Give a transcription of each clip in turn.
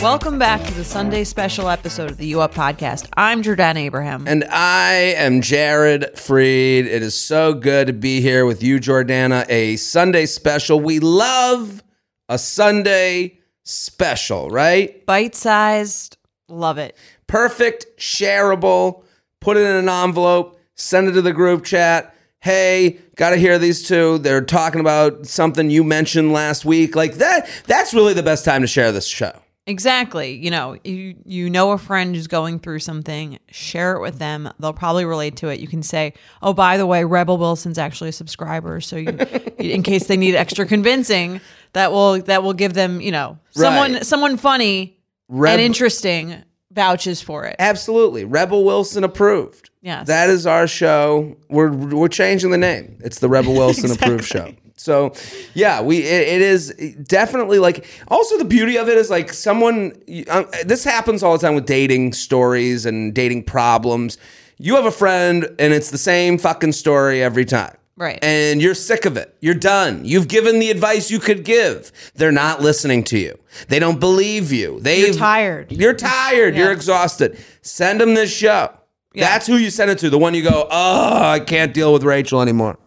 Welcome back to the Sunday special episode of the U Up podcast. I'm Jordana Abraham. And I am Jared Freid. It is so good to be here with you, Jordana. A Sunday special. We love a Sunday special, right? Bite sized, love it. Perfect, shareable. Put it in an envelope, send it to the group chat. Hey, got to hear these two. They're talking about something you mentioned last week. Like that, that's really the best time to share this show. Exactly. You know, you you know a friend who's going through something, share it with them. They'll probably relate to it. You can say, "Oh, by the way, Rebel Wilson's actually a subscriber." So, you, in case they need extra convincing, that will that will give them, you know, someone Right. someone funny Reb- and interesting vouches for it. Absolutely. Rebel Wilson approved. Yes. That is our show. We're we're changing the name. It's the Rebel Wilson approved show. So, yeah, we it, it is definitely like also the beauty of it is like someone um, this happens all the time with dating stories and dating problems. You have a friend and it's the same fucking story every time. Right. And you're sick of it. You're done. You've given the advice you could give. They're not listening to you. They don't believe you. They You're tired. You're tired. You're exhausted. Send them this show. That's who you send it to. The one you go, oh, I can't deal with Rachel anymore.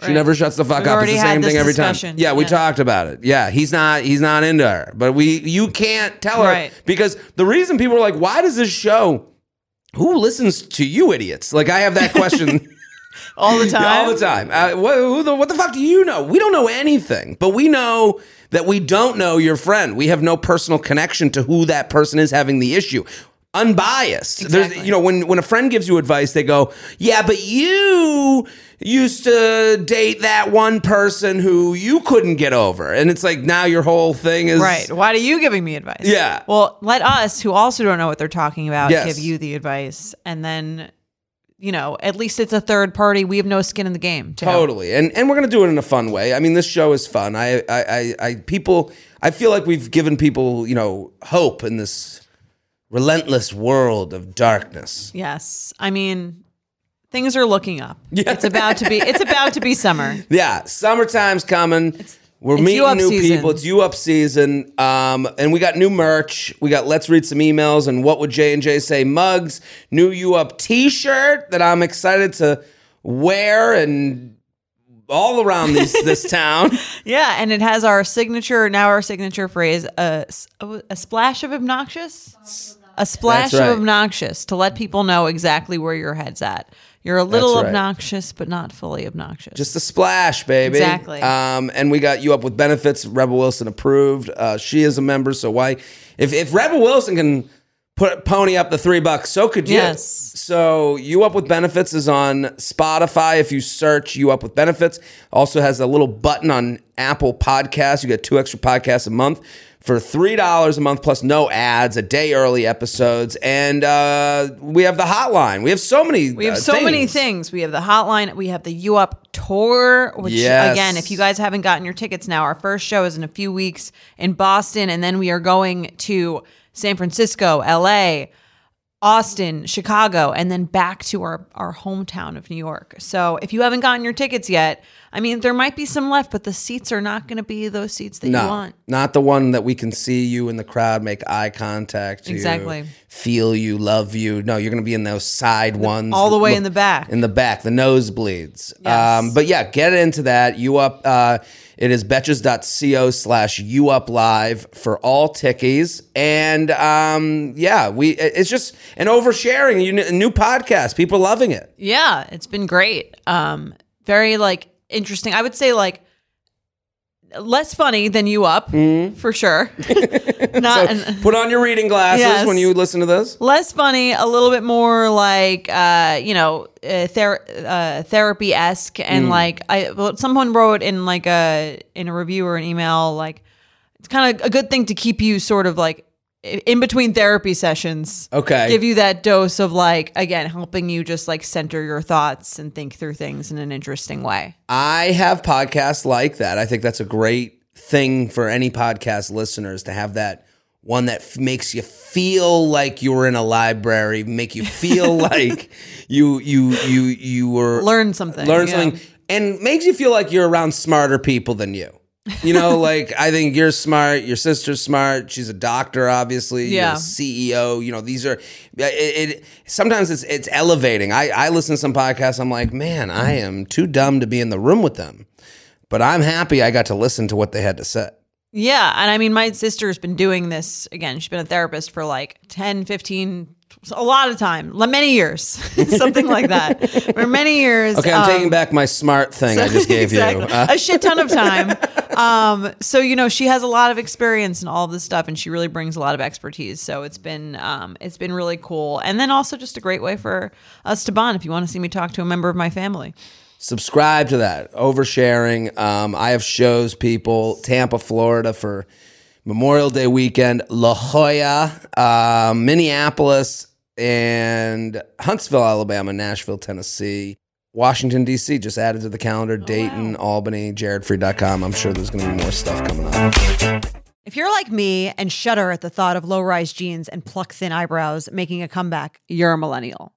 She Right. never shuts the fuck We've up. It's the same thing every discussion. time. Yeah, we Yeah. talked about it. Yeah, he's not he's not into her. But we you can't tell her Right. because the reason people are like, why does this show who listens to you idiots? Like I have that question All the time. yeah, all the time. Uh, what, who the, what the fuck do you know? We don't know anything, but we know that we don't know your friend. We have no personal connection to who that person is having the issue. Unbiased. There's, you know, when when a friend gives you advice, they go, "Yeah, but you used to date that one person who you couldn't get over," and it's like now your whole thing is Right. Why are you giving me advice? Yeah. Well, let us, who also don't know what they're talking about, Yes. give you the advice. And then, you know, at least it's a third party. We have no skin in the game. too. Totally, and and we're gonna do it in a fun way. I mean, this show is fun. I, I, I, I people. I feel like we've given people, you know, hope in this relentless world of darkness. Yes. I mean, things are looking up. Yeah. It's about to be it's about to be summer. Yeah, summertime's coming. we're it's meeting new season. people. It's you up season. Um, and we got new merch. We got let's read some emails and what would J and J say mugs. New you up T-shirt that I'm excited to wear and all around this this town. Yeah, and it has our signature now our signature phrase a, a splash of obnoxious. A splash right. of obnoxious to let people know exactly where your head's at. You're a little right. obnoxious, but not fully obnoxious. Just a splash, baby. Exactly. Um, and we got you up with benefits. Rebel Wilson approved. Uh, she is a member, so why? If if Rebel Wilson can put pony up the three bucks, so could you. Yes. So you up with benefits is on Spotify. If you search you up with benefits, also has a little button on Apple Podcasts. You get two extra podcasts a month. For three dollars a month plus no ads, a day early episodes, and uh, we have the hotline. We have so many. We have uh, so many things. We have the hotline. We have the U Up tour, which Yes. again, if you guys haven't gotten your tickets now, our first show is in a few weeks in Boston, and then we are going to San Francisco, LA, Austin, Chicago, and then back to our, our hometown of New York. So if you haven't gotten your tickets yet, I mean, there might be some left, but the seats are not going to be those seats that you No, want. not the one that we can see you in the crowd, make eye contact, you, Exactly. feel you, love you. No, you're going to be in those side ones, all the way look- in the back. in the back, the nosebleeds. Yes. Um, but yeah, get into that. You up? Uh, it is betches.co slash you up live for all tickies. And um, yeah, we it's just an oversharing, you- a new podcast. People loving it. Yeah, it's been great. Um, very like interesting. I would say like less funny than you up for sure. Not. So put on your reading glasses Yes. when you listen to this. less funny, a little bit more like uh, you know uh, ther- uh, therapy esque, Mm. and like I well, someone wrote in like a in a review or an email like. it's kind of a good thing to keep you sort of like in between therapy sessions. Okay. Give you that dose of like again helping you just like center your thoughts and think through things in an interesting way. I have podcasts like that. I think that's a great thing for any podcast listeners to have that one that f- makes you feel like you were in a library, make you feel like you you you you were Learn something. learn yeah. something, and makes you feel like you're around smarter people than you. You know, like I think you're smart. Your sister's smart. She's a doctor, obviously. Yeah. CEO. You know, these are. It, it sometimes it's it's elevating. I I listen to some podcasts. I'm like, man, I am too dumb to be in the room with them, but I'm happy I got to listen to what they had to say. Yeah. And I mean, my sister's been doing this again. She's been a therapist for like 10, 15, a lot of time, many years, something like that. For many years. Okay, I'm um, taking back my smart thing I just gave exactly. you. Uh, a shit ton of time. Um, so you know, she has a lot of experience in all of this stuff, and she really brings a lot of expertise. So it's been um, it's been really cool, and then also just a great way for us to bond. If you want to see me talk to a member of my family, subscribe to that oversharing um, i have shows people tampa florida for memorial day weekend la jolla um, minneapolis and huntsville alabama nashville tennessee washington d.c just added to the calendar dayton albany jaredfreid.com i'm sure there's going to be more stuff coming up. If you're like me and shudder at the thought of low-rise jeans and pluck thin eyebrows making a comeback, you're a millennial.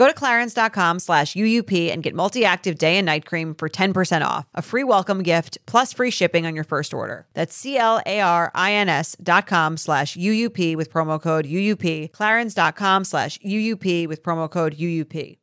Go to clarins.com slash UUP and get multi active day and night cream for 10% off, a free welcome gift, plus free shipping on your first order. That's C L A R I N S dot com slash UUP with promo code UUP, clarins.com slash UUP with promo code UUP.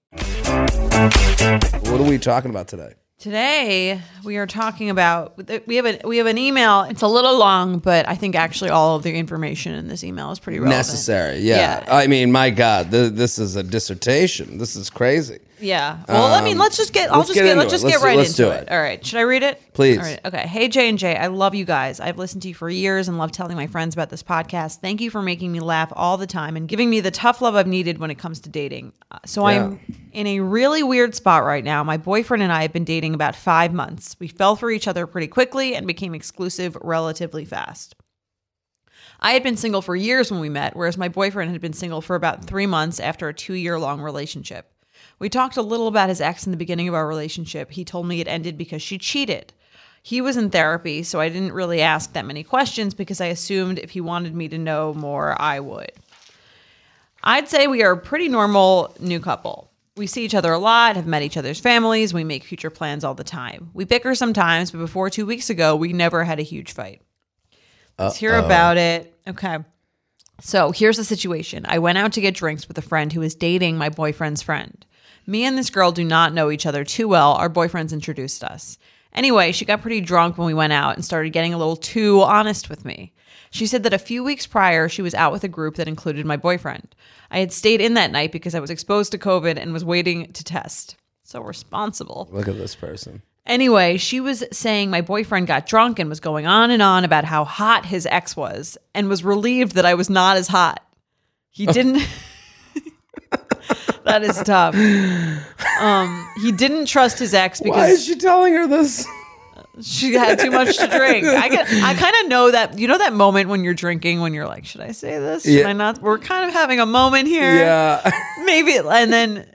what are we talking about today Today we are talking about we have a we have an email. It's a little long, but I think actually all of the information in this email is pretty relevant. necessary yeah. i mean my god th- this is a dissertation this is crazy Yeah. Well, I mean, let's just get. I'll let's just get get. into let's it. just Let's get right let's into do it. it. All right. Should I read it? Please. All right. Okay. Hey J and J, I love you guys. I've listened to you for years and love telling my friends about this podcast. Thank you for making me laugh all the time and giving me the tough love I've needed when it comes to dating. Uh, So I'm in a really weird spot right now. My boyfriend and I have been dating about five months. We fell for each other pretty quickly and became exclusive relatively fast. I had been single for years when we met, whereas my boyfriend had been single for about three months after a two year long relationship. We talked a little about his ex in the beginning of our relationship. He told me it ended because she cheated. He was in therapy, so I didn't really ask that many questions because I assumed if he wanted me to know more, I would. I'd say we are a pretty normal new couple. We see each other a lot, have met each other's families, we make future plans all the time. We bicker sometimes, but before two weeks ago, we never had a huge fight. Let's hear about it. Okay. So here's the situation. I went out to get drinks with a friend who is dating my boyfriend's friend. Me and this girl do not know each other too well. Our boyfriends introduced us. Anyway, she got pretty drunk when we went out and started getting a little too honest with me. She said that a few weeks prior, she was out with a group that included my boyfriend. I had stayed in that night because I was exposed to COVID and was waiting to test. So responsible. look at this person Anyway, she was saying my boyfriend got drunk and was going on and on about how hot his ex was and was relieved that I was not as hot. He didn't. That is tough. Um, he didn't trust his ex because why is she telling her this she had too much to drink. I get, I kind of know that. You know that moment when you're drinking when you're like, should I say this? Should Yeah. I not? We're kind of having a moment here. yeah Maybe, and then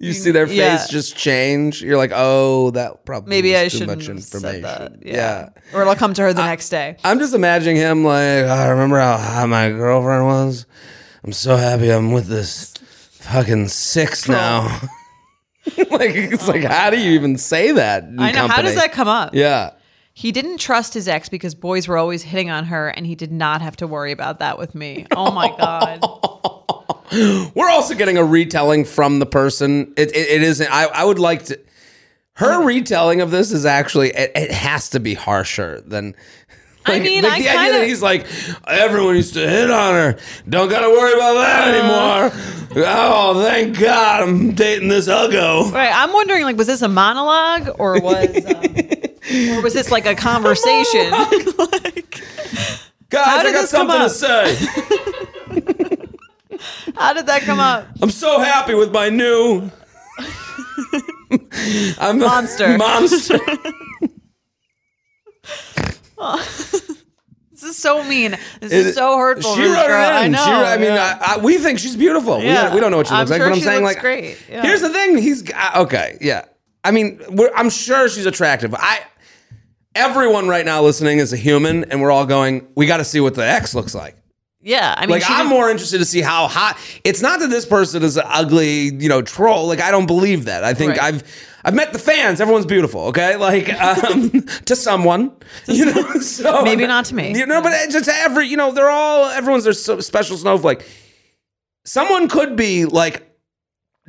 You see their face Yeah. just change. You're like, oh, that probably maybe I too shouldn't much information. that. Yeah. or it'll come to her the next day. I'm just imagining him like, I remember how hot my girlfriend was. I'm so happy I'm with this fucking six now. like it's like how do you even say that? in I know. How company? does that come up? Yeah. He didn't trust his ex because boys were always hitting on her, and he did not have to worry about that with me. Oh my god! We're also getting a retelling from the person. It, it, it isn't. I, I would like to. Her retelling of this is actually. It, it has to be harsher than. I mean, I the idea kinda- that he's like, everyone used to hit on her. Don't got to worry about that anymore. Oh, thank God, I'm dating this uggo. Right. I'm wondering, like, was this a monologue or was, um, or was this like a conversation? like, Guys, How I got something to say. how did that come up? I'm so happy with my new. I'm a Monster. This is so mean. This is so hurtful. She wrote it in. I know. She, I mean, yeah. I, I, we think she's beautiful. We, Yeah. don't, we don't know what she I'm looks like, sure but I'm she saying looks like, great. Yeah. here's the thing. He's uh, okay. Yeah. I mean, we're, I'm sure she's attractive. I. Everyone right now listening is a human, and we're all going. We got to see what the ex looks like. yeah. I mean, like I'm more interested to see how hot. It's not that this person is an ugly, you know, troll. Like I don't believe that. I think Right. I've I've met the fans. Everyone's beautiful. Okay, like um, to someone, you know. So Maybe not to me. You know, but it's just every. You know, they're all everyone's their so special snowflake. Someone could be like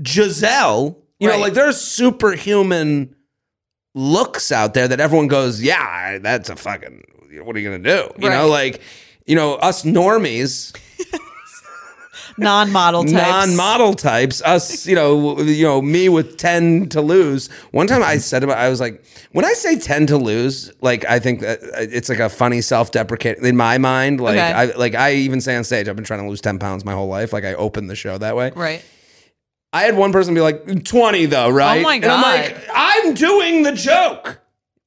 Gisele. You know, like there's superhuman looks out there that everyone goes, yeah, that's a fucking. What are you gonna do? You know, like you know, us normies non-model types. non-model types us you know you know me with 10 to lose one time i said about i was like when i say 10 to lose like i think that uh, it's like a funny self-deprecating in my mind like Okay. i like i even say on stage i've been trying to lose 10 pounds my whole life like i opened the show that way Right. i had one person be like 20 though right Oh my and i'm God. like i'm doing the joke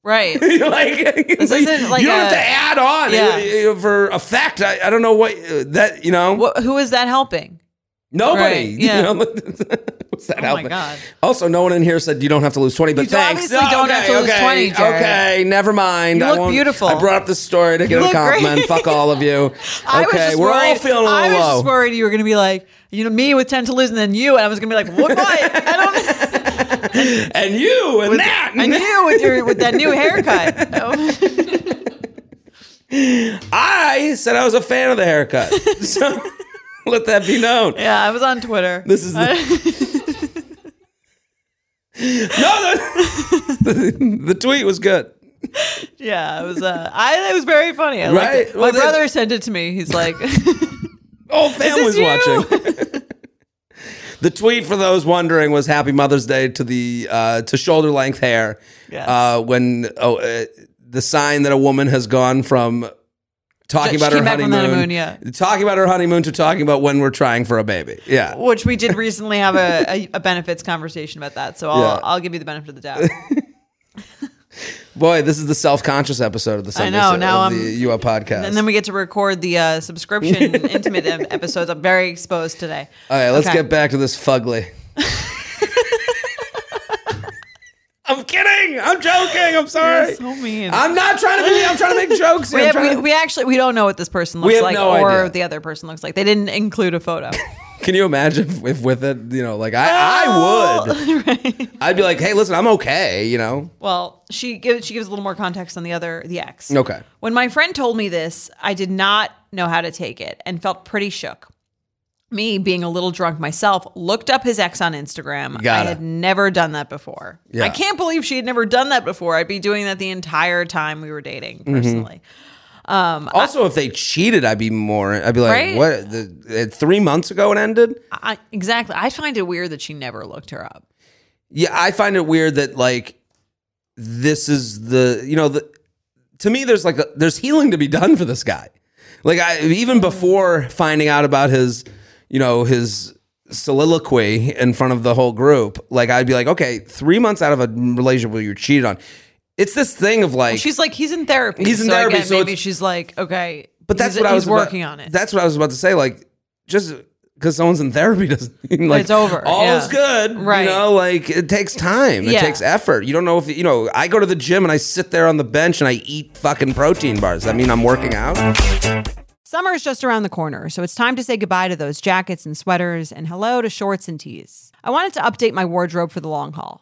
Right. like This isn't like you don't have to add on Yeah. for effect I, I don't know what uh, that you know Wh- who is that helping? Nobody. Right, yeah. You know, what's that Oh my helping? God. Also, no one in here said you don't have to lose 20, but You thanks. obviously don't have to lose okay, 20, Jared. Okay, never mind. You I look won't- beautiful. I brought up this story to get a compliment. Fuck all of you. I was Okay, just we're all worried- feeling a I was low. just worried you were going to be like, you know, me with 10 to lose and then you. And I was going to be like, what? what? I don't and you and that. And you with your with that new haircut. Oh. I said I was a fan of the haircut. So let that be known. Yeah, I was on Twitter. This is the- No, the, the tweet was good. yeah, it was. Uh, I it was very funny. I Right? it. Well, My brother sent it to me. He's like, Whole family's watching. The tweet for those wondering was Happy Mother's Day to the uh, to shoulder length hair. Yes. Uh, when oh, uh, the sign that a woman has gone from talking about her came back from honeymoon, honeymoon, yeah. talking about her honeymoon to talking about when we're trying for a baby. Yeah. which we did recently have a, a, a benefits conversation about that. So I'll Yeah. I'll give you the benefit of the doubt. Boy, this is the self conscious episode of the Sunday know, now of I'm- the UA podcast. and then we get to record the uh, subscription intimate episodes. I'm very exposed today. All right, let's Okay. get back to this fugly. I'm kidding. I'm joking. I'm sorry. You're so mean. I'm not trying to be. I'm trying to make jokes. here. we, have, we, to- we actually we don't know what this person looks have like no or idea. the other person looks like. They didn't include a photo. Can you imagine if, if with it, you know, like I, I would. right. I'd be like, hey, listen, I'm okay. You know. Well, she gives she gives a little more context on the other the ex. Okay. When my friend told me this, I did not know how to take it and felt pretty shook. Me, being a little drunk myself, looked up his ex on Instagram. I had never done that before. Yeah. I can't believe she had never done that before. I'd be doing that the entire time we were dating, Mm-hmm. Um, Also, if they cheated, I'd be more. I'd be like, Right? what? The, uh, three months ago it ended. I, exactly. I find it weird that she never looked her up. Yeah, I find it weird that like this is the you know the to me there's like a, there's healing to be done for this guy. Like I even before finding out about his you know his soliloquy in front of the whole group, like I'd be like, okay, three months out of a relationship where you're cheated on, it's this thing of like She's like, he's in therapy. He's in so therapy, Again, so maybe she's like, okay, But that's he's, what I was he's about- working on it. That's what I was about to say. Like, just because someone's in therapy doesn't mean like It's over, All yeah. is good, Right. You know, like it takes time. It takes effort. You don't know if you know. I go to the gym and I sit there on the bench and I eat fucking protein bars. That mean I'm working out. Summer's just around the corner, so it's time to say goodbye to those jackets and sweaters and hello to shorts and tees. I wanted to update my wardrobe for the long haul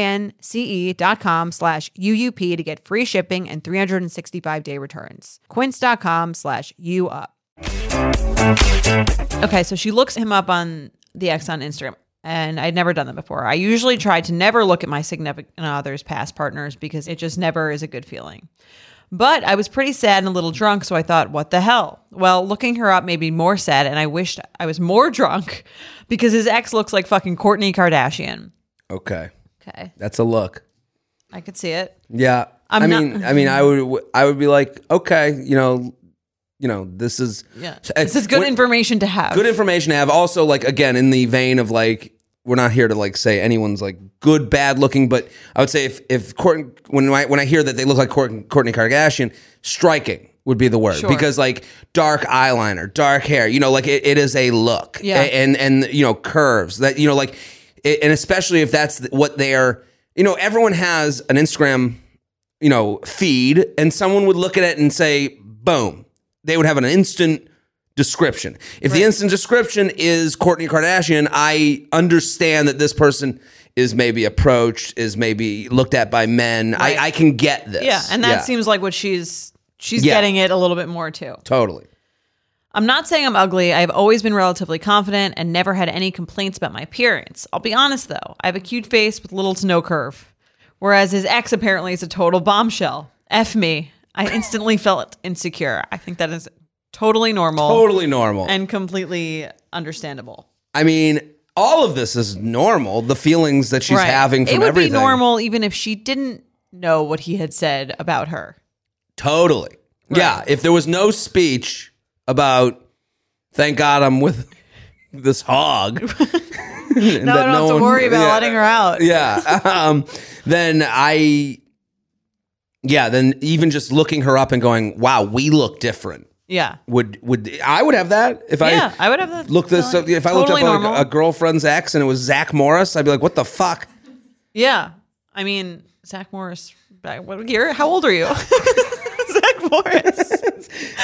Q-U-I-N-C-E dot com slash UUP to get free shipping and 365 day returns. Quince.com slash UUP. Okay, so she looks him up on the X on Instagram. And I'd never done that before. I usually try to never look at my significant other's past partners because it just never is a good feeling. But I was pretty sad and a little drunk, so I thought, what the hell? Well, looking her up made me more sad, and I wished I was more drunk because his ex looks like fucking Kourtney Kardashian. Okay. Okay, That's a look. I could see it. Yeah. I'm I not- mean, I mean, I would, I would be like, okay, you know, you know, this is, Yeah, Uh, this is good information to have. good information to have. Also, like again, in the vein of like, we're not here to like say anyone's like good, bad looking, but I would say if if Kourtney, when I when I hear that they look like Kourtney, Kourtney Kardashian, striking would be the word Sure. because like dark eyeliner, dark hair, you know, like it, it is a look, Yeah. And and you know curves that you know like, and especially if that's what they're, you know, everyone has an Instagram you know, feed, and someone would look at it and say, boom, they would have an instant description. If the instant description is Kourtney Kardashian, I understand that this person is maybe approached, is maybe looked at by men. Right. I, I can get this. yeah, and that seems like what she's she's Yeah. getting it a little bit more too. totally. I'm not saying I'm ugly. I've always been relatively confident and never had any complaints about my appearance. I'll be honest though, I have a cute face with little to no curve. Whereas his ex apparently is a total bombshell. F me. I instantly felt insecure. I think that is totally normal Totally normal. and completely understandable. I mean, all of this is normal. The feelings that she's Right. having from it would everything. be normal even if she didn't know what he had said about her. Totally. Yeah. If there was no speech about, thank God I'm with this hog. No, I don't have to worry about letting her out. Yeah. Um, then I, yeah, then even just looking her up and going, wow, we look different. Yeah. Would would I would have that if I yeah, I I would have that. looked this up if I looked Totally up like, a girlfriend's ex and it was Zach Morris I'd be like what the fuck Yeah. I mean, Zach Morris, back- what year? How old are you? Zach Morris.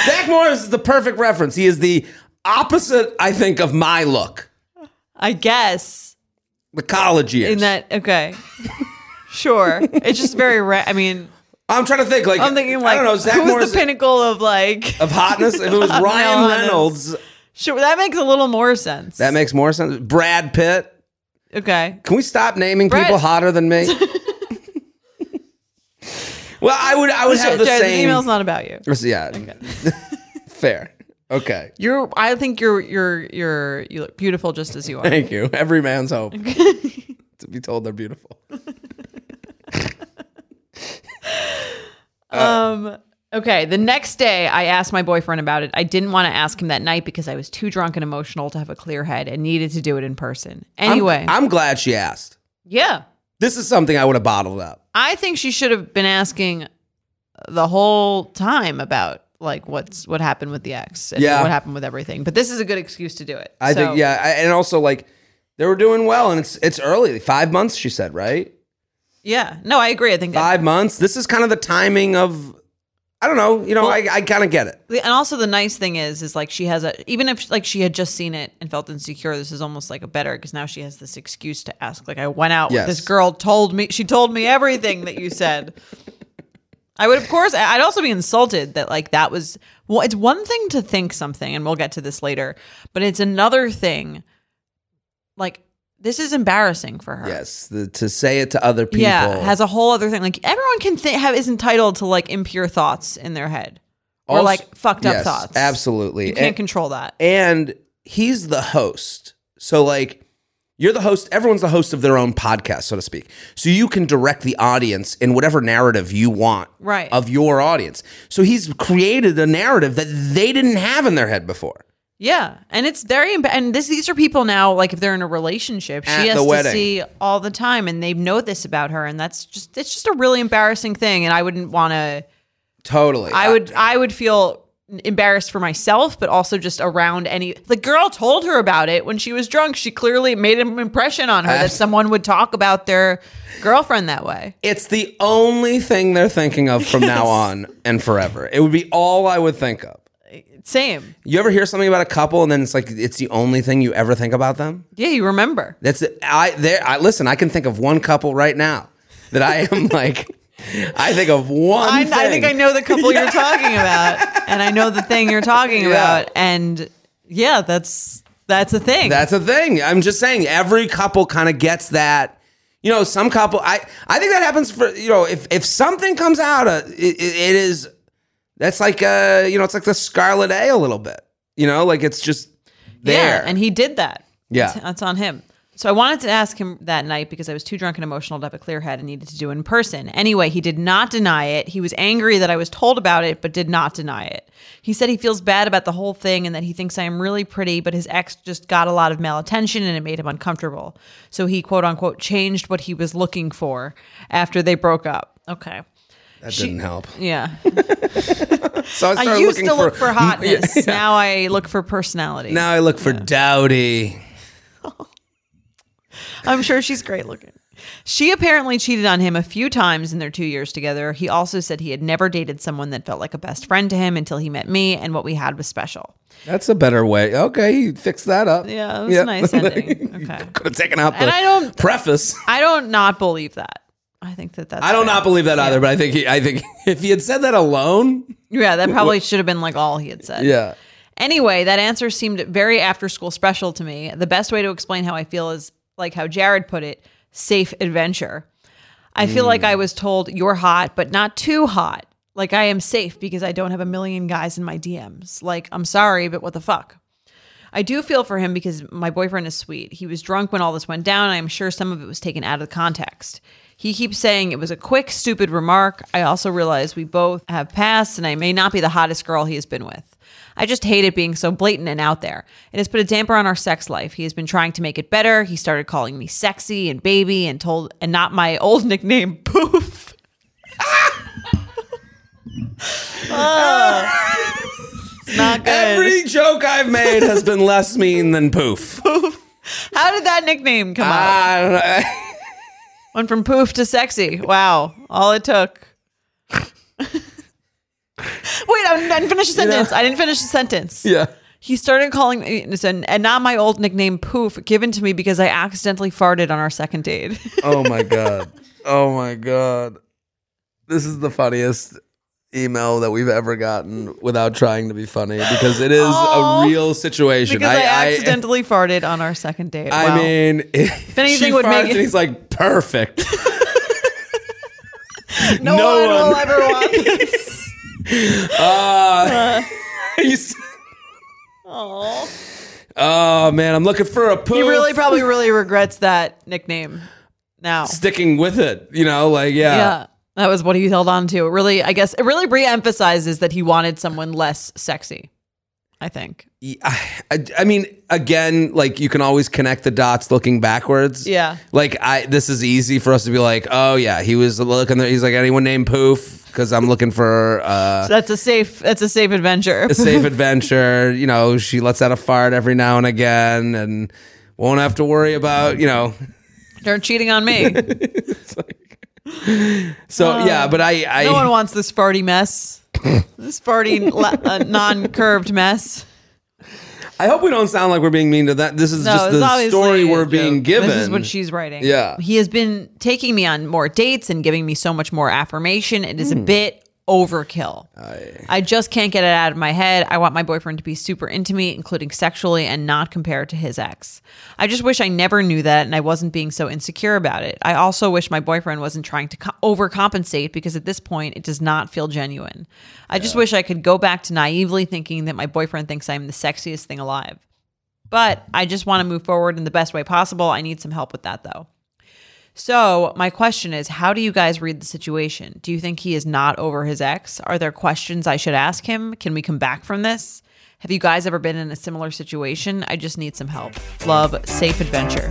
Zach Morris is the perfect reference he is the opposite I think of my look I guess. the college years In that, okay. Sure. It's just very, ra- I mean, I'm trying to think like I'm thinking like, I don't know Zach who's Morris the pinnacle of like, of hotness if it was Ryan. Reynolds sure, that makes a little more sense. that makes more sense Brad Pitt okay. Can we stop naming Brett- people hotter than me? well, I would I would have the Jared, this same. email's not about you. yeah, fair. Okay, You're, I think you're, you're, you're, you look beautiful just as you are. thank you. Every man's hope to be told they're beautiful. Um. Okay. The next day, I asked my boyfriend about it. I didn't want to ask him that night because I was too drunk and emotional to have a clear head and needed to do it in person. I'm- Anyway, I'm, glad she asked. yeah, This is something I would have bottled up. I think she should have been asking the whole time about like what's what happened with the ex, and Yeah. what happened with everything. But this is a good excuse to do it. I So, think yeah, I- and also like they were doing well, and it's it's early, five months. She said right, yeah. No, I agree. I think five months. This is kind of the timing of. I don't know. You know, Well- I, I kind of get it. And also the nice thing is, is like she has a even if like she had just seen it and felt insecure, this is almost like a better because now she has this excuse to ask. Like I went out Yes. with this girl, told me she told me everything that you said. I would, of course, I'd also be insulted that like that was. Well, it's one thing to think something, and we'll get to this later, but it's another thing. Like this is embarrassing for her. Yes, the, to say it to other people. Yeah, has a whole other thing. Like everyone can think have is entitled to like impure thoughts in their head or Also- like fucked up yes, thoughts. Absolutely. You can't And- control that. and he's the host. So like you're the host, everyone's the host of their own podcast, so to speak. So you can direct the audience in whatever narrative you want Right. of your audience. So he's created a narrative that they didn't have in their head before. Yeah, and it's very emba- and this these are people now like if they're in a relationship, At she has the to wedding. see all the time, and they know this about her, and that's just it's just a really embarrassing thing, and I wouldn't want to. Totally. I would I would feel embarrassed for myself, but also just around any. The girl told her about it when she was drunk. She clearly made an impression on her that someone would talk about their girlfriend that way. It's the only thing they're thinking of from now on and forever. It would be all I would think of. Same. You ever hear something about a couple and then it's like it's the only thing you ever think about them? Yeah, you remember. That's I there I listen, I can think of one couple right now that I am like I think of one I. I think I know the couple you're talking about, and I know the thing you're talking Yeah. about, and yeah, that's that's a thing. That's a thing. I'm just saying every couple kind of gets that. You know, some couple I I think that happens for you know if if something comes out uh, it, it, it is that's like uh you know it's like the Scarlet A a little bit. You know, like it's just there. Yeah, and he did that. Yeah. That's, that's on him. So I wanted to ask him that night because I was too drunk and emotional to have a clear head and needed to do it in person. Anyway, he did not deny it. He was angry that I was told about it, but did not deny it. He said he feels bad about the whole thing and that he thinks I am really pretty, but his ex just got a lot of mal attention and it made him uncomfortable. So he quote unquote changed what he was looking for after they broke up. Okay. That didn't help. Yeah. So I started I used looking to look for hotness. Yeah, yeah. Now I look for personality. Now I look for dowdy. I'm sure she's great looking. She apparently cheated on him a few times in their two years together. He also said he had never dated someone that felt like a best friend to him until he met me, and what we had was special. That's a better way. Okay, he fixed that up. Yeah, it was a nice ending. Okay. Could have taken out the And I don't- preface. I don't not believe that. I think that that's. I don't fair. not believe that either, but I think he, I think if he had said that alone, Yeah, that probably should have been like all he had said. yeah. Anyway, that answer seemed very after school special to me. The best way to explain how I feel is like how Jared put it safe adventure. I feel like I mm. was told you're hot, but not too hot. Like I am safe because I don't have a million guys in my DMs. Like, I'm sorry, but what the fuck? I do feel for him because my boyfriend is sweet. He was drunk when all this went down. I'm sure some of it was taken out of context. He keeps saying it was a quick, stupid remark. I also realize we both have passed and I may not be the hottest girl he has been with. I just hate it being so blatant and out there. It has put a damper on our sex life. He has been trying to make it better. He started calling me sexy and baby and told and not my old nickname poof. Oh. Not good. Every joke I've made has been less mean than poof. poof. How did that nickname come up? I don't know. Went from poof to sexy. Wow. All it took. Wait, I didn't finish the sentence. I didn't finish the sentence. yeah. He started calling me, and not my old nickname poof, given to me because I accidentally farted on our second date. Oh my god. Oh my god. This is the funniest email that we've ever gotten without trying to be funny because it is Oh, a real situation. because I, accidentally farted on our second date. I, Wow. mean, if anything would make it- he's like perfect. no, no one, will ever want this. Uh, Aw. oh man, I'm looking for a poof. He really probably really regrets that nickname now. sticking with it. You know, like yeah. Yeah. That was what he held on to. It really, I guess, it really re-emphasizes that he wanted someone less sexy. I think. I, I mean, again, like you can always connect the dots looking backwards. Yeah. Like I, this is easy for us to be like, oh yeah, he was looking there. He's like, anyone named Poof? Because I'm looking for uh, That's a safe. That's a safe adventure. a safe adventure. You know, she lets out a fart every now and again, and won't have to worry about you know. They're cheating on me. So yeah, but I, I no one wants this farty mess. this farty uh, non-curved mess. I hope we don't sound like we're being mean to that. This is No, just the story we're being given. This is what she's writing. Yeah. He has been taking me on more dates and giving me so much more affirmation. It is Hmm. a bit overkill. I just can't get it out of my head. I want my boyfriend to be super into me, including sexually, and not compared to his ex. I just wish I never knew that and I wasn't being so insecure about it. I also wish my boyfriend wasn't trying to co- overcompensate because at this point it does not feel genuine. I just wish I could go back to naively thinking that my boyfriend thinks I'm the sexiest thing alive. But I just want to move forward in the best way possible. I need some help with that though. So, my question is how do you guys read the situation? Do you think he is not over his ex? Are there questions I should ask him? Can we come back from this? Have you guys ever been in a similar situation? I just need some help. Love, safe adventure.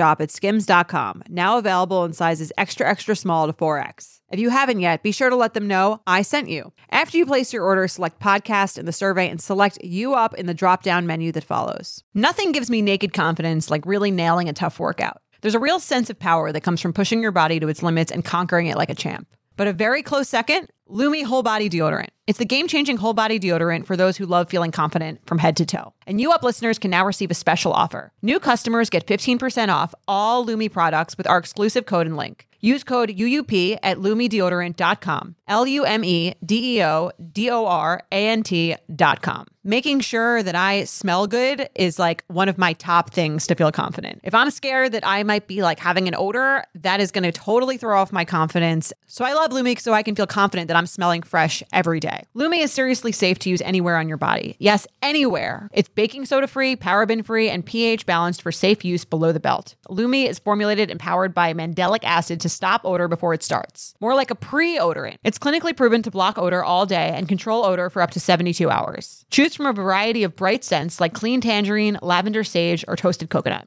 shop at skims.com, now available in sizes extra, extra small to 4X. If you haven't yet, be sure to let them know I sent you. After you place your order, select podcast in the survey and select you up in the drop down menu that follows. Nothing gives me naked confidence like really nailing a tough workout. There's a real sense of power that comes from pushing your body to its limits and conquering it like a champ. But a very close second, Lume Whole Body Deodorant. It's the game changing whole body deodorant for those who love feeling confident from head to toe. And you up listeners can now receive a special offer. New customers get 15% off all Lume products with our exclusive code and link. Use code UUP at lumedeodorant.com. L U M E D E O D O R A N T.com. Making sure that I smell good is like one of my top things to feel confident. If I'm scared that I might be like having an odor, that is going to totally throw off my confidence. So I love Lume so I can feel confident that I'm smelling fresh every day. Lume is seriously safe to use anywhere on your body. Yes, anywhere. It's baking soda free, paraben free, and pH balanced for safe use below the belt. Lume is formulated and powered by mandelic acid to stop odor before it starts. More like a pre odorant. It's clinically proven to block odor all day and control odor for up to 72 hours. Choose from a variety of bright scents like clean tangerine, lavender sage, or toasted coconut.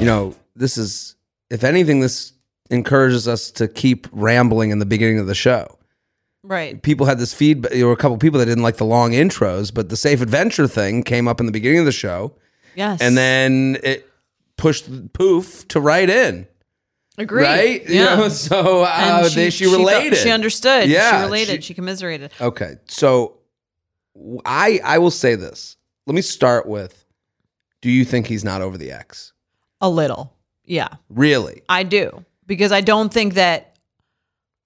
You know, this is, if anything, this encourages us to keep rambling in the beginning of the show. Right. People had this feedback. There were a couple people that didn't like the long intros, but the safe adventure thing came up in the beginning of the show, Yes. and then it pushed poof to right in. Agreed. Right? You Yeah. know, so uh, And they, she, felt- related. She, understood. Yeah, She related. she- She, commiserated. Okay, so I I will say this. Let me start with: Do you think he's not over the ex? A little. Yeah. Really? I do. Because I don't think that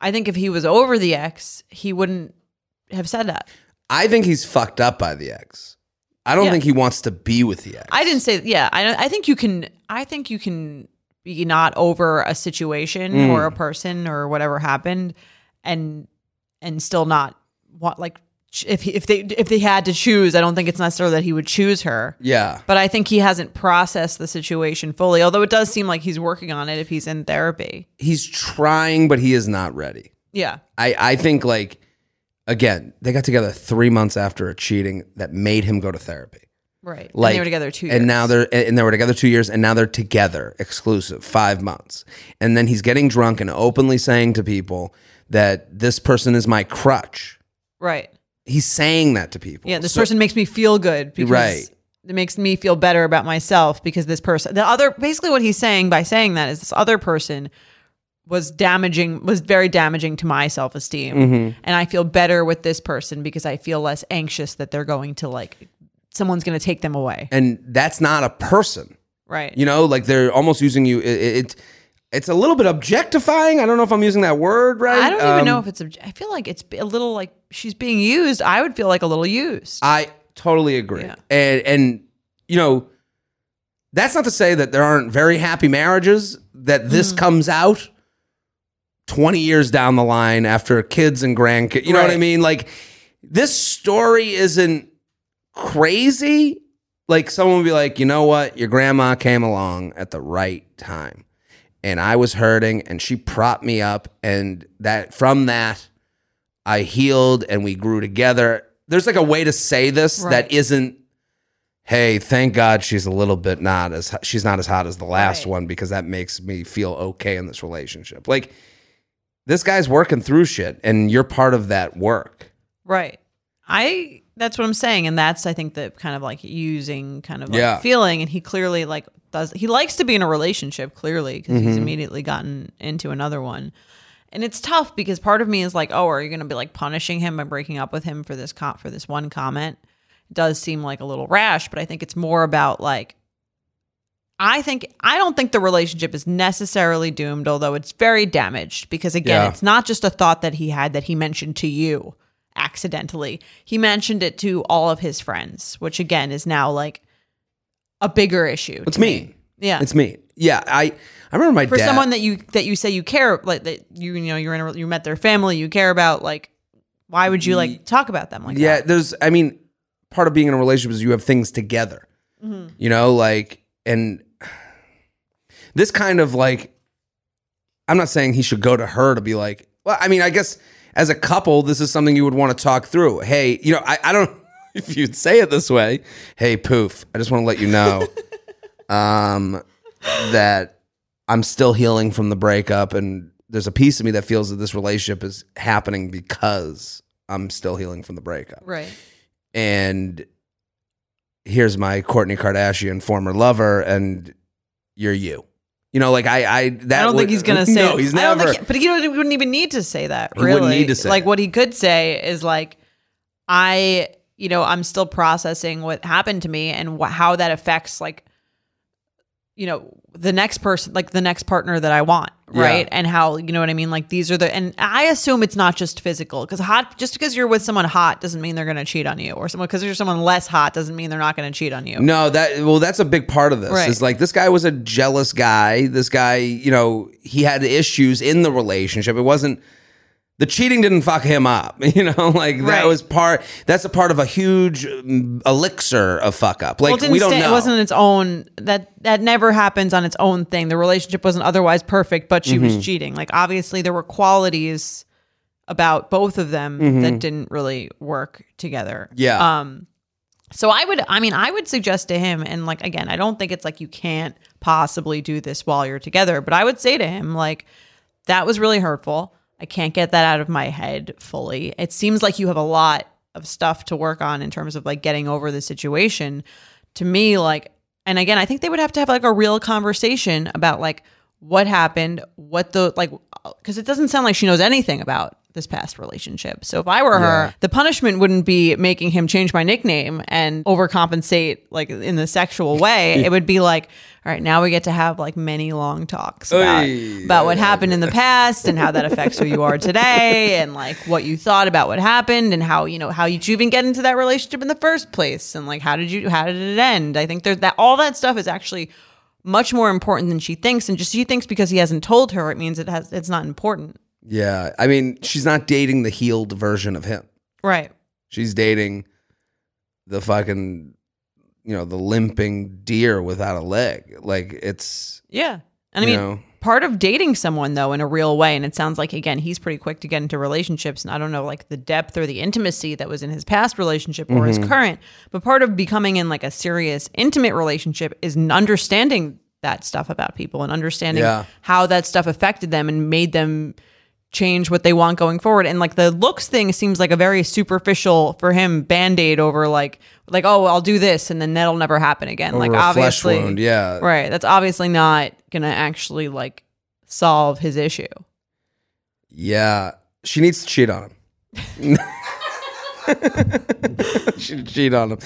I think if he was over the ex, he wouldn't have said that. I think he's fucked up by the ex. I don't Yeah. think he wants to be with the ex. I didn't say yeah, I I think you can I think you can be not over a situation Mm. or a person or whatever happened and and still not want like if he, if they if they had to choose, I don't think it's necessarily that he would choose her. Yeah. But I think he hasn't processed the situation fully, although it does seem like he's working on it if he's in therapy. He's trying, but he is not ready. Yeah. I, I think like again, they got together three months after a cheating that made him go to therapy. Right. Like and they were together two years. and now they're and they were together two years, and now they're together, exclusive, five months. And then he's getting drunk and openly saying to people that this person is my crutch. Right. He's saying that to people. Yeah, this So- person makes me feel good because Right. it makes me feel better about myself because this person the other basically what he's saying by saying that is this other person was damaging was very damaging to my self-esteem Mm-hmm. and i feel better with this person because i feel less anxious that they're going to like someone's going to take them away and that's not a person. right You know, like they're almost using you. It, it it's a little bit objectifying. I don't know if I'm using that word right. i don't even Um, know if it's obj- i feel like it's a little like she's being used i would feel like a little used I totally agree. Yeah. And and you know, that's not to say that there aren't very happy marriages that this Mm-hmm. comes out 20 years down the line after kids and grandkids. You know what I mean? Like this story isn't crazy. Like someone would be like, "You know what? Your grandma came along at the right time." And I was hurting and she propped me up and that from that I healed and we grew together. There's like a way to say this Right. that isn't, hey, thank God she's a little bit not as she's not as hot as the last Right. one because that makes me feel okay in this relationship. Like this guy's working through shit and you're part of that work. Right. I that's what I'm saying and that's I think the kind of like using kind of like Yeah. feeling and he clearly like does he likes to be in a relationship clearly because Mm-hmm. he's immediately gotten into another one. And it's tough because part of me is like, "Oh, are you going to be like punishing him by breaking up with him for this com- for this one comment?" It does seem like a little rash, but I think it's more about like I think I don't think the relationship is necessarily doomed, although it's very damaged because again, Yeah. it's not just a thought that he had that he mentioned to you accidentally. He mentioned it to all of his friends, which again is now like a bigger issue. It's to me. Yeah. It's me. Yeah, I I remember my For dad. someone that you that you say you care like that you you know you're in a, you met their family, you care about like why would you like talk about them like yeah, that? there's I mean, part of being in a relationship is you have things together. Mm-hmm. You know, like and this kind of like I'm not saying he should go to her to be like, well, I mean, I guess as a couple, this is something you would want to talk through. Hey, you know, I, I don't if you'd say it this way, hey poof, I just want to let you know um that I'm still healing from the breakup and there's a piece of me that feels that this relationship is happening because I'm still healing from the breakup Right. and here's my Kourtney Kardashian former lover, and you're you. You know, like I, I that I don't would- think he's gonna say. No, he's I don't never. think, but he, don't, he wouldn't even need to say that. He Really, wouldn't need to say like what he could say is like, I, you know, I'm still processing what happened to me and wh- how that affects like, you know, the next person, like the next partner that I want, Yeah. right? And how you know what I mean. Like these are the, and I assume it's not just physical because hot, just because you're with someone hot doesn't mean they're gonna cheat on you, or someone because you're someone less hot doesn't mean they're not gonna cheat on you. no, that well, that's a big part of this. Right. Is like this guy was a jealous guy. This guy, you know, he had issues in the relationship. It wasn't the cheating didn't fuck him up. You know, like that Right. was part. That's a part of a huge um, elixir of fuck up. Like well, we don't know. It wasn't its own. That that never happens on its own thing. The relationship wasn't otherwise perfect, but she Mm-hmm. was cheating. Like obviously, there were qualities about both of them that didn't really work together. Mm-hmm. Yeah. Um. So I would. I mean, I would suggest to him, and like again, I don't think it's like you can't possibly do this while you're together, but I would say to him like that was really hurtful. I can't get that out of my head fully. It seems like you have a lot of stuff to work on in terms of like getting over the situation. To me, like, and again, I think they would have to have like a real conversation about like what happened, what the like, because it doesn't sound like she knows anything about this past relationship. So if I were her, the punishment wouldn't be making him change my nickname and overcompensate like in the sexual way. it would be like, all right, now we get to have like many long talks about, Oy. about what happened in the past and how that affects who you are today and like what you thought about what happened and how, you know, how did you even get into that relationship in the first place and like how did you how did it end? I think there's that all that stuff is actually much more important than she thinks and just she thinks because he hasn't told her it means it has it's not important. Yeah, I mean, she's not dating the healed version of him. Right. She's dating the fucking, you know, the limping deer without a leg. Like it's, Yeah. And I mean, know. part of dating someone though in a real way, and it sounds like again he's pretty quick to get into relationships, and I don't know like the depth or the intimacy that was in his past relationship or Mm-hmm. his current, but part of becoming in like a serious intimate relationship is understanding that stuff about people and understanding Yeah. how that stuff affected them and made them change what they want going forward. And like the looks thing seems like a very superficial for him band-aid over like like, oh, I'll do this and then that'll never happen again. over like a flesh obviously wound. Yeah. Right. That's obviously not gonna actually like solve his issue. Yeah, she needs to cheat on him. she cheat on him,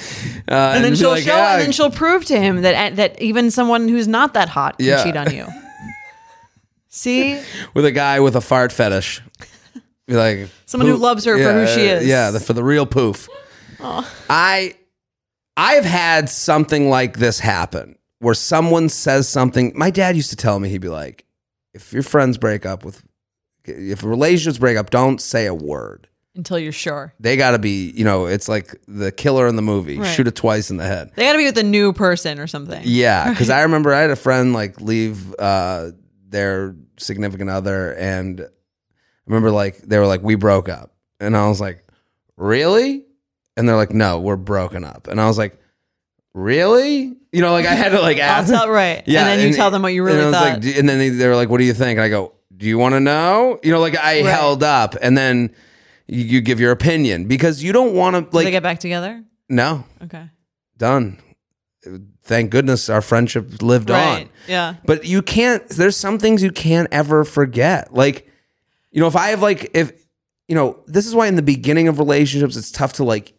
uh, And then be she'll like, show "Yeah, and then she'll prove to him that that even someone who's not that hot can Yeah. cheat on you. See? with a guy with a fart fetish. Be like Someone who loves her for who she is. Yeah, the, for the real poof. I I've had something like this happen where someone says something. My dad used to tell me he'd be like, if your friends break up with, if relationships break up, don't say a word. Until you're sure. They got to be, you know, it's like the killer in the movie. Right. Shoot it twice in the head. They gotta be with a new person or something. Yeah, because I remember I had a friend like leave uh, their significant other, and I remember like they were like, "We broke up," and I was like, "Really?" And they're like, "No, we're broken up," and I was like, "Really?" You know, like I had to like I'll tell right. Yeah, and then you tell them what you really and thought. Like, and then they, they were like, "What do you think?" And I go, "Do you want to know?" You know, like I Right. held up, and then you, you give your opinion because you don't want to Did they like. get back together? no, Okay. done. Thank goodness our friendship lived Right. on. Yeah. But you can't. There's some things you can't ever forget. Like, you know, if I have like, if you know, this is why in the beginning of relationships it's tough to like,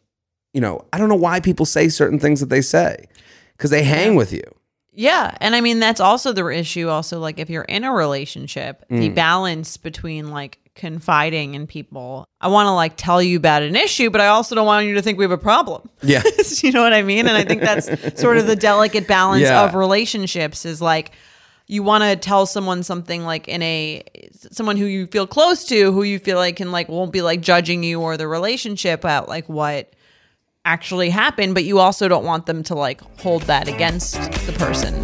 you know, I don't know why people say certain things that they say because they hang with you. Yeah. And I mean, that's also the issue. Also, like, if you're in a relationship, Mm. the balance between like confiding in people. I want to like tell you about an issue, but I also don't want you to think we have a problem. Yeah. you know what I mean? And I think that's sort of the delicate balance Yeah. of relationships is like, you want to tell someone something like in a someone who you feel close to who you feel like can like won't be like judging you or the relationship about like what actually happened but you also don't want them to like hold that against the person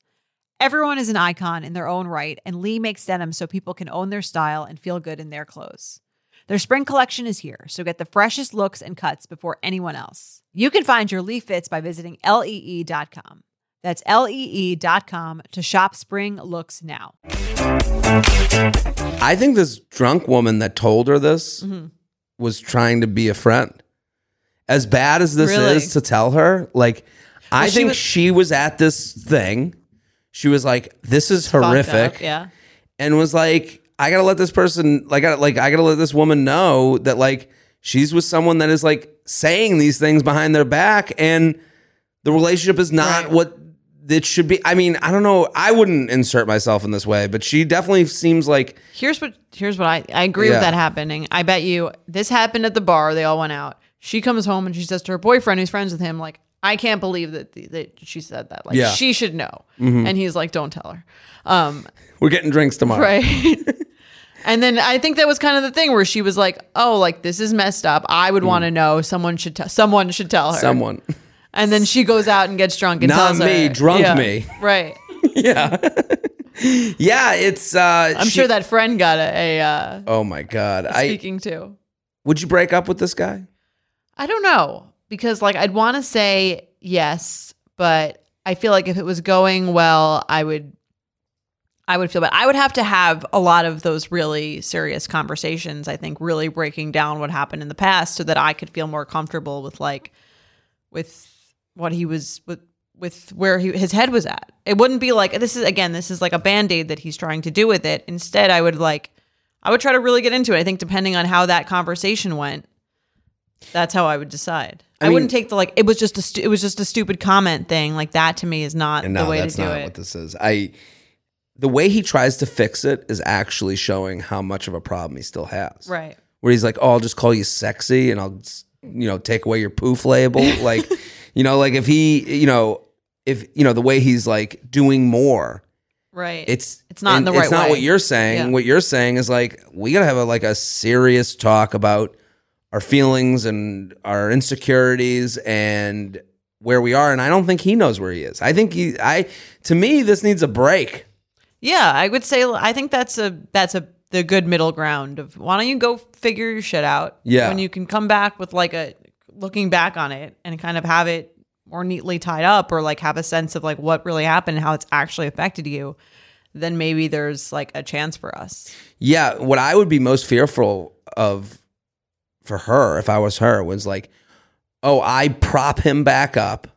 Everyone is an icon in their own right, and Lee makes denim so people can own their style and feel good in their clothes. Their spring collection is here, so get the freshest looks and cuts before anyone else. You can find your Lee fits by visiting lee.com. That's lee.com to shop spring looks now. I think this drunk woman that told her this Mm-hmm. was trying to be a friend. As bad as this Really? is to tell her, like, I she think was- she was at this thing. She was like, "This is Fucked horrific," up, yeah. and was like, "I gotta let this person, like, I, like, I gotta let this woman know that, like, she's with someone that is like saying these things behind their back, and the relationship is not Right. what it should be." I mean, I don't know. I wouldn't insert myself in this way, but she definitely seems like Here's what here's what I I agree Yeah. with that happening. I bet you this happened at the bar. They all went out. She comes home and she says to her boyfriend, who's friends with him, like, I can't believe that that she said that. Like, Yeah. Mm-hmm. she should know. And he's like, don't tell her. Um, we're getting drinks tomorrow. right. and then I think that was kind of the thing where she was like, oh, like this is messed up. I would want to know. Someone should tell. Someone should tell her. Mm. Someone. And then she goes out and gets drunk and Not tells me, her. drunk Yeah. me. Right. yeah. yeah, it's uh I'm sure that friend got a, a uh, Oh my god. I speaking to. would you break up with this guy? I don't know because like I'd want to say yes, but I feel like if it was going well, I would I would feel bad. I would have to have a lot of those really serious conversations, I think really breaking down what happened in the past so that I could feel more comfortable with like with what he was with with where he, his head was at. It wouldn't be like this is again this is like a band-aid that he's trying to do with it. Instead, I would like I would try to really get into it. I think depending on how that conversation went, that's how I would decide. I, mean- wouldn't take the like it was just a stu- it was just a stupid comment thing. Like that to me is not And the no, way that's to do not it. what this is. I the way he tries to fix it is actually showing how much of a problem he still has. right. Where he's like, "Oh, I'll just call you sexy and I'll you know, take away your poof label. like, you know, like if he, you know, if you know the way he's like doing more, Right. it's It's not in the right way. It's not way. what you're saying. Yeah. What you're saying is like we gotta have a, like a serious talk about our feelings and our insecurities and where we are. And I don't think he knows where he is. I think he. I to me this needs a break. Yeah, I would say I think that's a that's a the good middle ground of why don't you go figure your shit out? Yeah. When you can come back with like a looking back on it and kind of have it more neatly tied up or like have a sense of like what really happened and how it's actually affected you, then maybe there's like a chance for us. Yeah, what I would be most fearful of for her if I was her was like, oh, I prop him back up.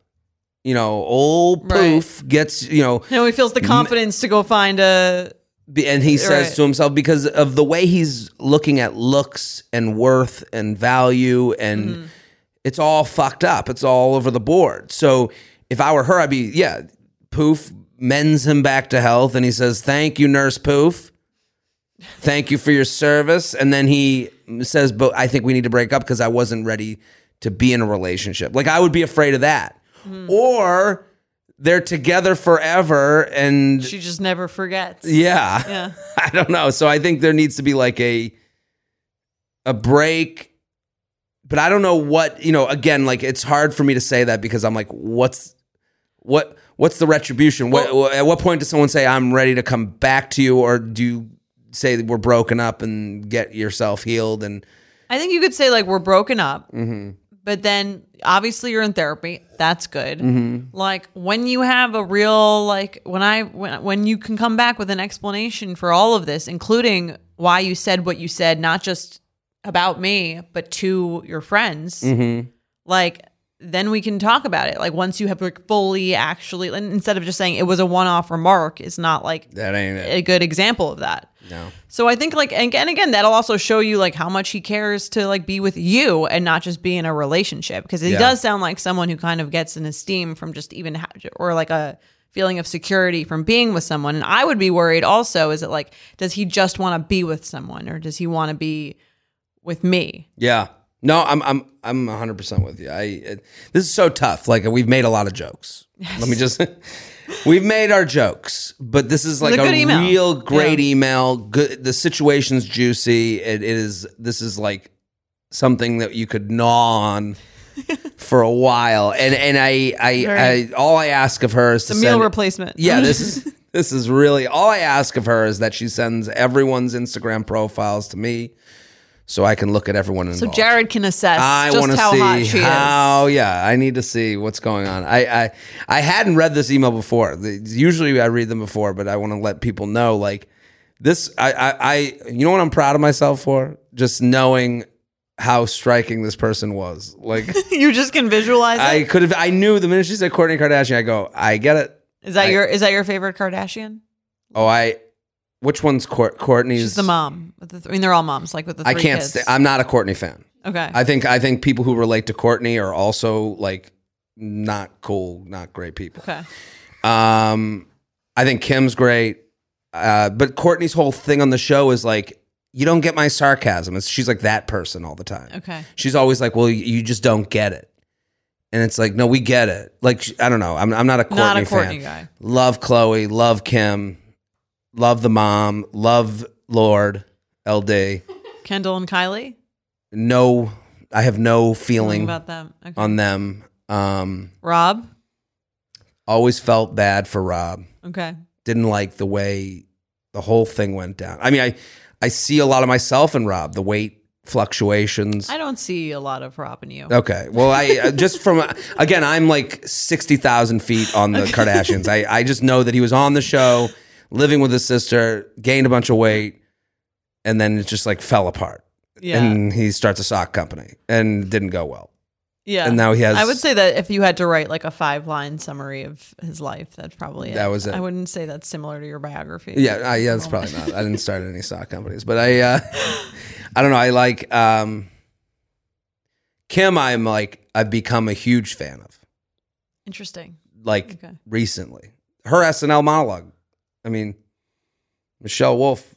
You know, old Right. poof gets you know You know, he feels the confidence to go find a And he says Right. to himself, because of the way he's looking at looks and worth and value, and Mm-hmm. it's all fucked up. It's all over the board. So if I were her, I'd be, yeah, Poof mends him back to health. And he says, Thank you, Nurse Poof. Thank you for your service. And then he says, But I think we need to break up because I wasn't ready to be in a relationship. Like, I would be afraid of that. Mm-hmm. Or they're together forever and she just never forgets. yeah. Yeah. I don't know. So I think there needs to be like a a break. But I don't know what, you know, again, like it's hard for me to say that because I'm like, what's what what's the retribution? what at what point does someone say I'm ready to come back to you or do you say that we're broken up and get yourself healed and I think you could say like we're broken up, Mm-hmm. but then obviously you're in therapy. That's good. Mm-hmm. Like when you have a real like when I when when you can come back with an explanation for all of this, including why you said what you said, not just about me, but to your friends. Mm-hmm. Like then we can talk about it. Like once you have like fully actually, and instead of just saying it was a one-off remark, is not like that ain't a good example of that. No. So I think like and again again that'll also show you like how much he cares to like be with you and not just be in a relationship because he Yeah. does sound like someone who kind of gets an esteem from just even ha- or like a feeling of security from being with someone. And I would be worried also is it like does he just want to be with someone or does he want to be with me? Yeah. No, I'm I'm I'm 100% with you. I it, this is so tough. Like we've made a lot of jokes. Let me just We've made our jokes, but this is like a a, email. real great Yeah. email. Good the situation's juicy. It is this is like something that you could gnaw on for a while. And and I I, Right. I all I ask of her is to The meal send, replacement. yeah, this is this is really all I ask of her is that she sends everyone's Instagram profiles to me, so I can look at everyone so. Jared can assess I just want to how hot see she is. how. Yeah, I need to see what's going on. I I I hadn't read this email before. The- Usually I read them before, but I want to let people know like this. I I, I you know what I'm proud of myself for just knowing how striking this person was. Like you just can visualize I could have. I knew the minute she said Kourtney Kardashian, I go, I get it. Is that I- your is that your favorite Kardashian? Oh, I. Which one's Court, Kourtney's? She's the mom. With the th- I mean, they're all moms. Like with the I can't. kids. I'm not a Kourtney fan. okay. I think. I think people who relate to Kourtney are also like not cool, not great people. okay. Um, I think Kim's great, uh, but Kourtney's whole thing on the show is like, you don't get my sarcasm. It's, she's like that person all the time. Okay. She's always like, well, you just don't get it. And it's like, no, we get it. Like, sh- I don't know. I'm, I'm not a Kourtney, Not a Kourtney fan. guy. Love Chloe, love Kim, love the mom, love Lord, LD. Kendall and Kylie. No, I have no Feeling about them. Okay. on them. Um, Rob. always felt bad for Rob. Okay. didn't like the way the whole thing went down. I mean, I I see a lot of myself in Rob, the weight fluctuations. I don't see a lot of Rob in you. Okay, well, I uh, just from again, I'm like sixty thousand feet on the Kardashians. I I just know that he was on the show, living with his sister, gained a bunch of weight, and then it just like fell apart. Yeah. And he starts a sock company and didn't go well. yeah. and now he has- I would say that if you had to write like a five line summary of his life, that's probably it. That was it. I wouldn't say that's similar to your biography. Yeah, I, yeah, that's probably not. I didn't start any sock companies, but I, uh, I don't know. I like um, Kim. I'm like I've become a huge fan of. Interesting. Like Okay. recently, her SNL monologue. I mean, Michelle Wolf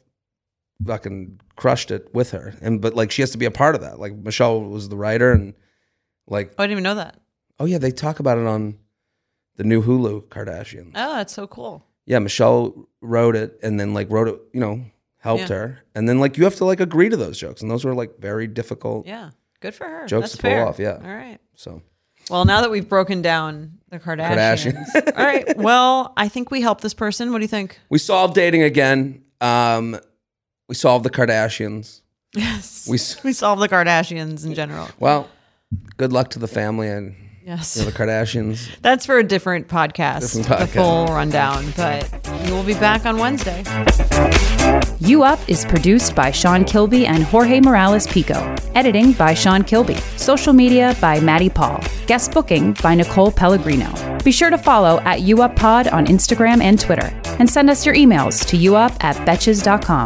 fucking crushed it with her, and but like she has to be a part of that. Like Michelle was the writer, and Like, Oh, I didn't even know that. oh yeah, they talk about it on the new Hulu Kardashians. Oh, that's so cool. Yeah, Michelle wrote it and then like wrote it, you know, helped Yeah. her. And then like you have to like agree to those jokes. And those were like very difficult. Yeah. Good for her. Jokes That's to pull off, yeah. All right. So Well, now that we've broken down the Kardashians. all right. Well, I think we helped this person. What do you think? we solved dating again. Um, we solved the Kardashians. Yes. We we solved the Kardashians in general. well, good luck to the family and Yes. you know, the Kardashians. That's for a different podcast, Different the full rundown. But we will be back on Wednesday. You Up is produced by Sean Kilby and Jorge Morales Pico. Editing by Sean Kilby. Social media by Maddie Paul. Guest booking by Nicole Pellegrino. Be sure to follow at You Up Pod on Instagram and Twitter. And send us your emails to youup at betches.com.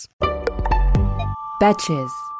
Betches.